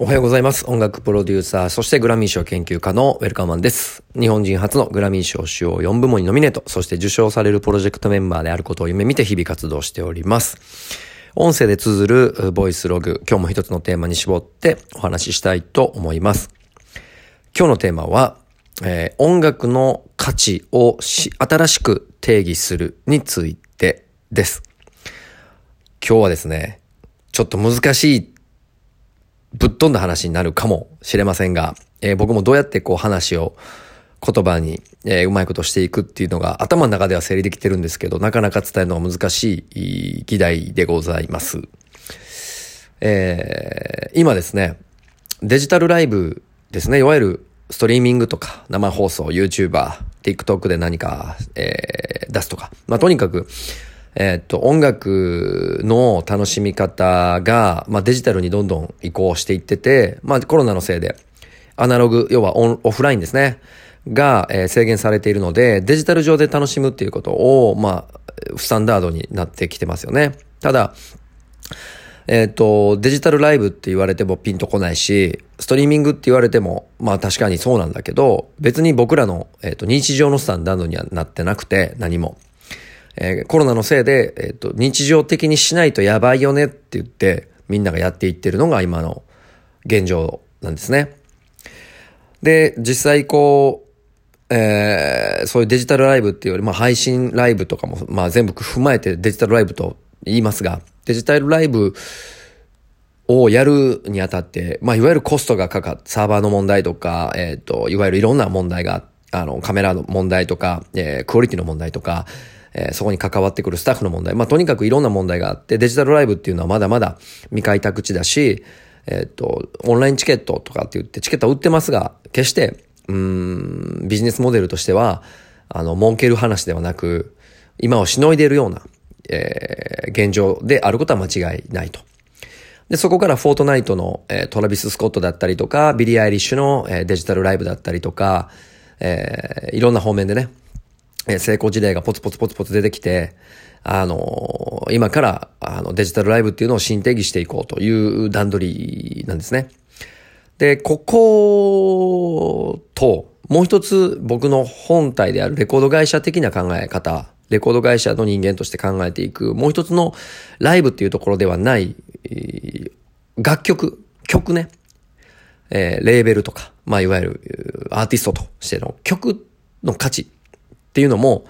おはようございます。音楽プロデューサー、そしてグラミー賞研究家のウェルカーマンです。日本人初のグラミー賞主要4部門にノミネート、そして受賞されるプロジェクトメンバーであることを夢見て日々活動しております。音声で綴るボイスログ、今日も一つのテーマに絞ってお話ししたいと思います。今日のテーマは、えー、音楽の価値を新しく定義するについてです。今日はですね、ちょっと難しいぶっ飛んだ話になるかもしれませんが、えー、僕もどうやってこう話を言葉に、えー、うまいことしていくっていうのが頭の中では整理できてるんですけど、なかなか伝えるのが難しい議題でございます。えー、今ですね、デジタルライブですね、いわゆるストリーミングとか生放送、YouTuber、TikTok で何か、えー、出すとか、まあ、とにかく、えっと、音楽の楽しみ方が、まあ、デジタルにどんどん移行していってて、まあ、コロナのせいで、アナログ、要はオンオフラインですね、が、えー、制限されているので、デジタル上で楽しむっていうことを、まあ、スタンダードになってきてますよね。ただ、えっ、と、デジタルライブって言われてもピンとこないし、ストリーミングって言われても、まあ確かにそうなんだけど、別に僕らの、えっ、ー、と、日常のスタンダードにはなってなくて、何も。えー、コロナのせいで、えっ、ー、と、日常的にしないとやばいよねって言って、みんながやっていってるのが今の現状なんですね。で、実際こう、えー、そういうデジタルライブっていうより、まあ配信ライブとかも、まあ全部踏まえてデジタルライブと言いますが、デジタルライブをやるにあたって、まあいわゆるコストがかかっサーバーの問題とか、えっ、ー、と、いわゆるいろんな問題が、あの、カメラの問題とか、えー、クオリティの問題とか、えー、そこに関わってくるスタッフの問題。まあ、とにかくいろんな問題があって、デジタルライブっていうのはまだまだ未開拓地だし、えっ、と、オンラインチケットとかって言って、チケットは売ってますが、決して、うん、ビジネスモデルとしては、あの、儲ける話ではなく、今をしのいでいるような、えー、現状であることは間違いないと。で、そこからフォートナイトの、えー、トラビス・スコットだったりとか、ビリー・アイリッシュの、えー、デジタルライブだったりとか、えー、いろんな方面でね、え成功事例がポツポツポツポツ出てきて、あの、今から、あの、デジタルライブっていうのを新定義していこうという段取りなんですね。で、ここと、もう一つ僕の本体であるレコード会社的な考え方、レコード会社の人間として考えていく、もう一つのライブっていうところではない、楽曲、曲ね、えー、レーベルとか、まあ、いわゆるアーティストとしての曲の価値っていうのも、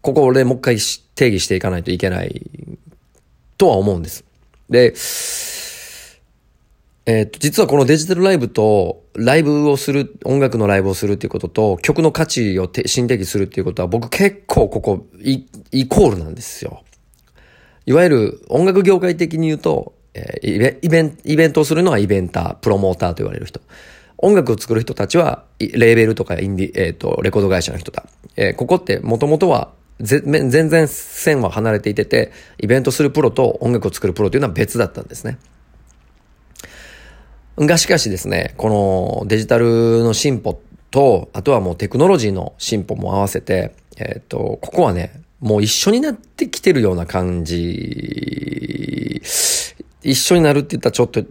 ここでもう一回定義していかないといけないとは思うんです。で、えっ、と、実はこのデジタルライブと、ライブをする、音楽のライブをするっていうことと、曲の価値を新定義するっていうことは、僕結構ここイ、イコールなんですよ。いわゆる音楽業界的に言うと、えー、イベント、イベントをするのはイベンター、プロモーターと言われる人。音楽を作る人たちは、レーベルとかインディ、えっ、と、レコード会社の人だ。えー、ここってもともとは、全然線は離れていてて、イベントするプロと音楽を作るプロというのは別だったんですね。がしかしですね、このデジタルの進歩と、あとはもうテクノロジーの進歩も合わせて、えっ、ー、と、ここはね、もう一緒になってきてるような感じ、一緒になるって言ったらちょっと違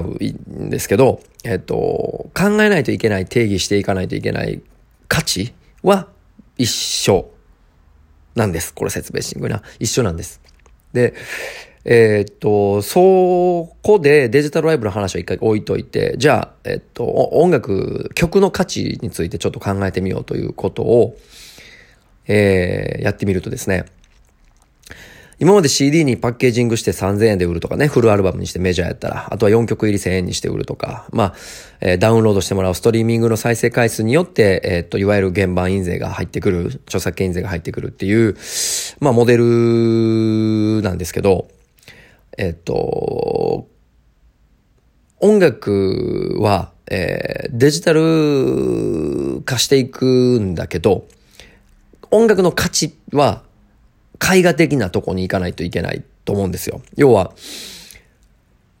うんですけど、えっと、考えないといけない、定義していかないといけない価値は一緒なんです。これ説明シングな。一緒なんです。で、えー、っと、そこでデジタルライブの話を一回置いといて、じゃあ、えっと、音楽、曲の価値についてちょっと考えてみようということを、えー、やってみるとですね、今まで CD にパッケージングして3000円で売るとかね、フルアルバムにしてメジャーやったら、あとは4曲入り1000円にして売るとか、まあ、えー、ダウンロードしてもらうストリーミングの再生回数によって、えー、っと、いわゆる原版印税が入ってくる、著作権印税が入ってくるっていう、まあ、モデルなんですけど、えー、っと、音楽は、えー、デジタル化していくんだけど、音楽の価値は絵画的なとこに行かないといけないと思うんですよ。要は、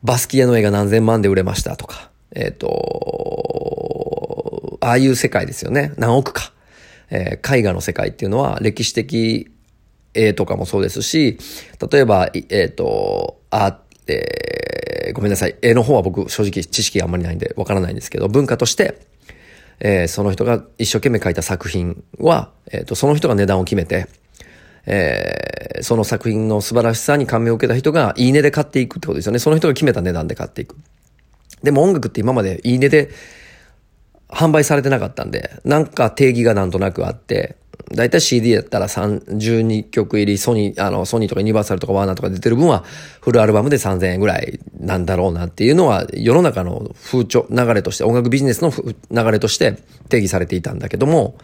バスキアの映画何千万で売れましたとか、えっ、ー、と、ああいう世界ですよね。何億か。えー、絵画の世界っていうのは歴史的絵とかもそうですし、例えば、えっ、ー、と、あ、えー、ごめんなさい。絵の方は僕正直知識があんまりないんでわからないんですけど、文化として、えー、その人が一生懸命書いた作品は、えっ、ー、と、その人が値段を決めて、えー、その作品の素晴らしさに感銘を受けた人が、いいねで買っていくってことですよね。その人が決めた値段で買っていく。でも音楽って今までいいねで販売されてなかったんで、なんか定義がなんとなくあって、だいたい CD だったら32曲入りソニー、あの、ソニーとかユニバーサルとかワーナーとか出てる分はフルアルバムで3000円ぐらいなんだろうなっていうのは世の中の風潮、流れとして、音楽ビジネスの流れとして定義されていたんだけども、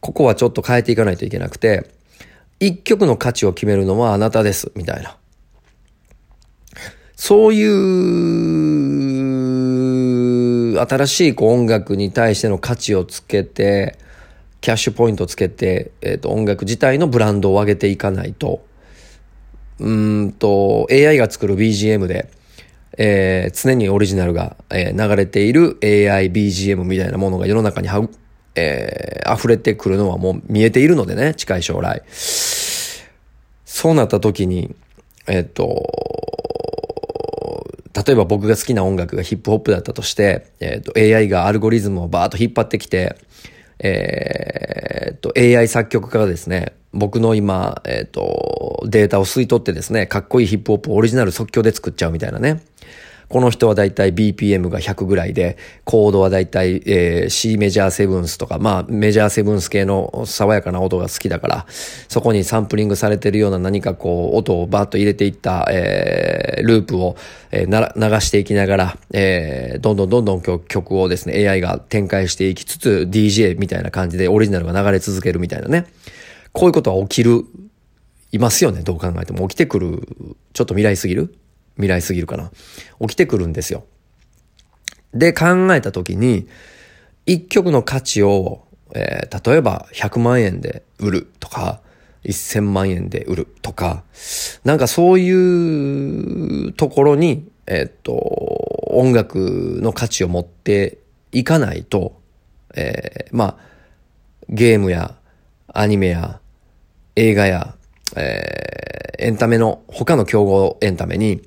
ここはちょっと変えていかないといけなくて、一曲の価値を決めるのはあなたです、みたいな。そういう新しいこう音楽に対しての価値をつけて、キャッシュポイントをつけて、えっ、ー、と、音楽自体のブランドを上げていかないと、うんと、AI が作る BGM で、えー、常にオリジナルが、えー、流れている AI BGM みたいなものが世の中には、えー、溢れてくるのはもう見えているのでね、近い将来。そうなった時に、えっ、と、例えば僕が好きな音楽がヒップホップだったとして、えっ、と、AI がアルゴリズムをバーッと引っ張ってきて、えー、っと、AI 作曲家がですね、僕の今、え、っと、データを吸い取ってですね、かっこいいヒップホップオリジナル即興で作っちゃうみたいなね。この人はだいたい BPM が100ぐらいで、コードはだいたい、えー、C メジャーセブンスとか、まあメジャーセブンス系の爽やかな音が好きだから、そこにサンプリングされてるような何かこう、音をバーッと入れていった、えー、ループを、えー、流していきながら、えー、どんどんどんどん曲をですね、AI が展開していきつつ、DJ みたいな感じでオリジナルが流れ続けるみたいなね。こういうことは起きる、いますよね、どう考えても。起きてくる、ちょっと未来すぎる未来すぎるかな。起きてくるんですよ。で、考えたときに、一曲の価値を、えー、例えば100万円で売るとか、1000万円で売るとか、なんかそういうところに、えー、っと、音楽の価値を持っていかないと、えー、まあ、ゲームやアニメや映画や、えー、エンタメの他の競合エンタメに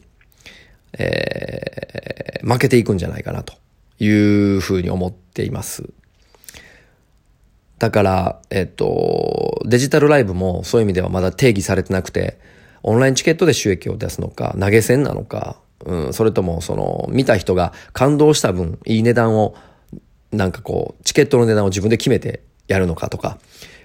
えー、負けていくんじゃないかなというふうに思っています。だから、えっと、デジタルライブもそういう意味ではまだ定義されてなくて、オンラインチケットで収益を出すのか、投げ銭なのか、うん、それともその、見た人が感動した分、いい値段を、なんかこう、チケットの値段を自分で決めてやるのかとか、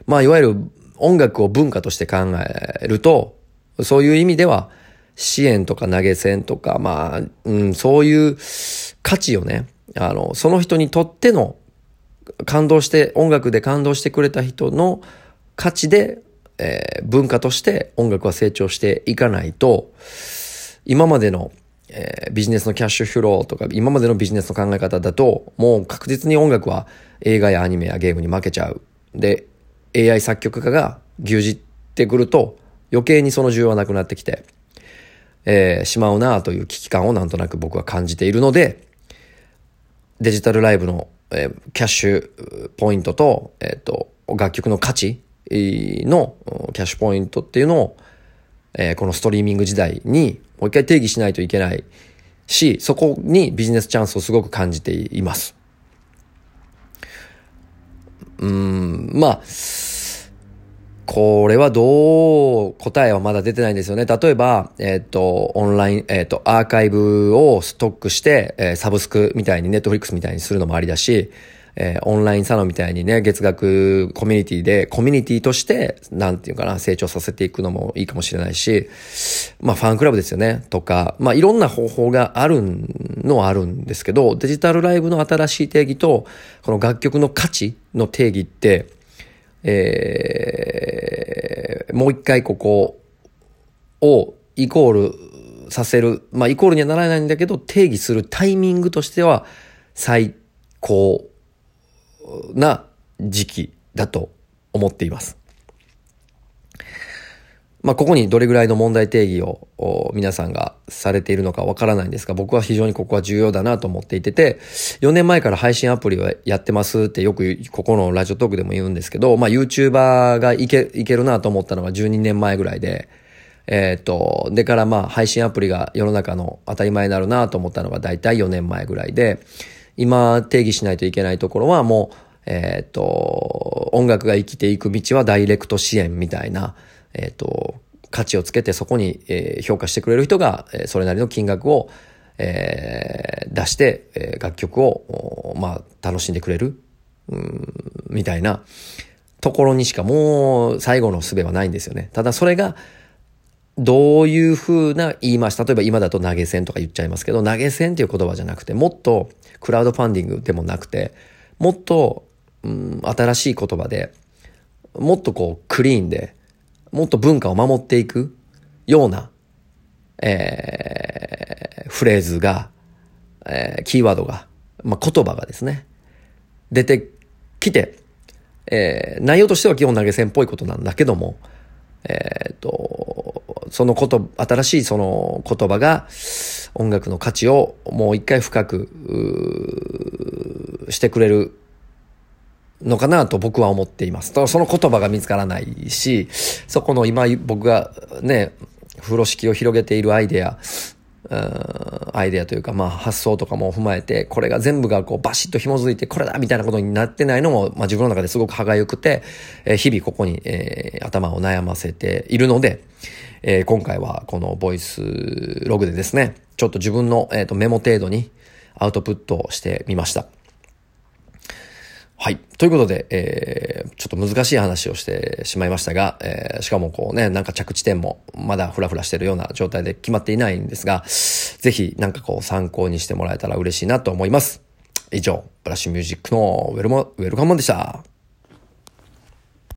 まあ、いわゆる音楽を文化として考えると、そういう意味では、支援とか投げ銭とか、まあ、うん、そういう価値をね、あの、その人にとっての感動して、音楽で感動してくれた人の価値で、えー、文化として音楽は成長していかないと、今までの、えー、ビジネスのキャッシュフローとか、今までのビジネスの考え方だと、もう確実に音楽は映画やアニメやゲームに負けちゃう。で、AI 作曲家が牛耳ってくると、余計にその需要はなくなってきて、えー、しまうなという危機感をなんとなく僕は感じているので、デジタルライブの、えー、キャッシュポイントと、えっ、ー、と、楽曲の価値のキャッシュポイントっていうのを、えー、このストリーミング時代にもう一回定義しないといけないし、そこにビジネスチャンスをすごく感じています。うん、まあ、これはどう、答えはまだ出てないんですよね。例えば、えっ、ー、と、オンライン、えっ、ー、と、アーカイブをストックして、えー、サブスクみたいに、ネットフリックスみたいにするのもありだし、えー、オンラインサロンみたいにね、月額コミュニティで、コミュニティとして、なんていうかな、成長させていくのもいいかもしれないし、まあ、ファンクラブですよね、とか、まあ、いろんな方法があるのはあるんですけど、デジタルライブの新しい定義と、この楽曲の価値の定義って、えー、もう一回ここをイコールさせる、まあイコールにはならないんだけど、定義するタイミングとしては最高な時期だと思っています。まあ、ここにどれぐらいの問題定義を皆さんがされているのかわからないんですが、僕は非常にここは重要だなと思っていてて、4年前から配信アプリをやってますってよくここのラジオトークでも言うんですけど、まあ、YouTuber がいけ、いけるなと思ったのが12年前ぐらいで、えっ、と、でからま配信アプリが世の中の当たり前になるなと思ったのが大体4年前ぐらいで、今定義しないといけないところはもう、えっ、と、音楽が生きていく道はダイレクト支援みたいな、えっ、と、価値をつけてそこに、えー、評価してくれる人が、えー、それなりの金額を、えー、出して、えー、楽曲を、まあ、楽しんでくれる、うん、みたいなところにしかもう最後の術はないんですよね。ただそれが、どういう風な言い回し、例えば今だと投げ銭とか言っちゃいますけど、投げ銭っていう言葉じゃなくて、もっとクラウドファンディングでもなくて、もっと、うん、新しい言葉で、もっとこうクリーンで、もっと文化を守っていくような、えー、フレーズが、えー、キーワードが、まあ、言葉がですね、出てきて、えー、内容としては基本投げ銭っぽいことなんだけども、えっ、と、そのこと、新しいその言葉が音楽の価値をもう一回深く、してくれるのかなと僕は思っています。その言葉が見つからないし、そこの今僕がね、風呂敷を広げているアイデア、アイデアというか、まあ発想とかも踏まえて、これが全部がこうバシッと紐づいてこれだみたいなことになってないのも、まあ自分の中ですごく歯がゆくて、日々ここに、えー、頭を悩ませているので、えー、今回はこのボイスログでですね、ちょっと自分の、えーとメモ程度にアウトプットしてみました。はい。ということで、えー、ちょっと難しい話をしてしまいましたが、えー、しかもこうね、なんか着地点もまだフラフラしてるような状態で決まっていないんですが、ぜひなんかこう参考にしてもらえたら嬉しいなと思います。以上、ブラッシュミュージックのウェルモウェルカムモンでした。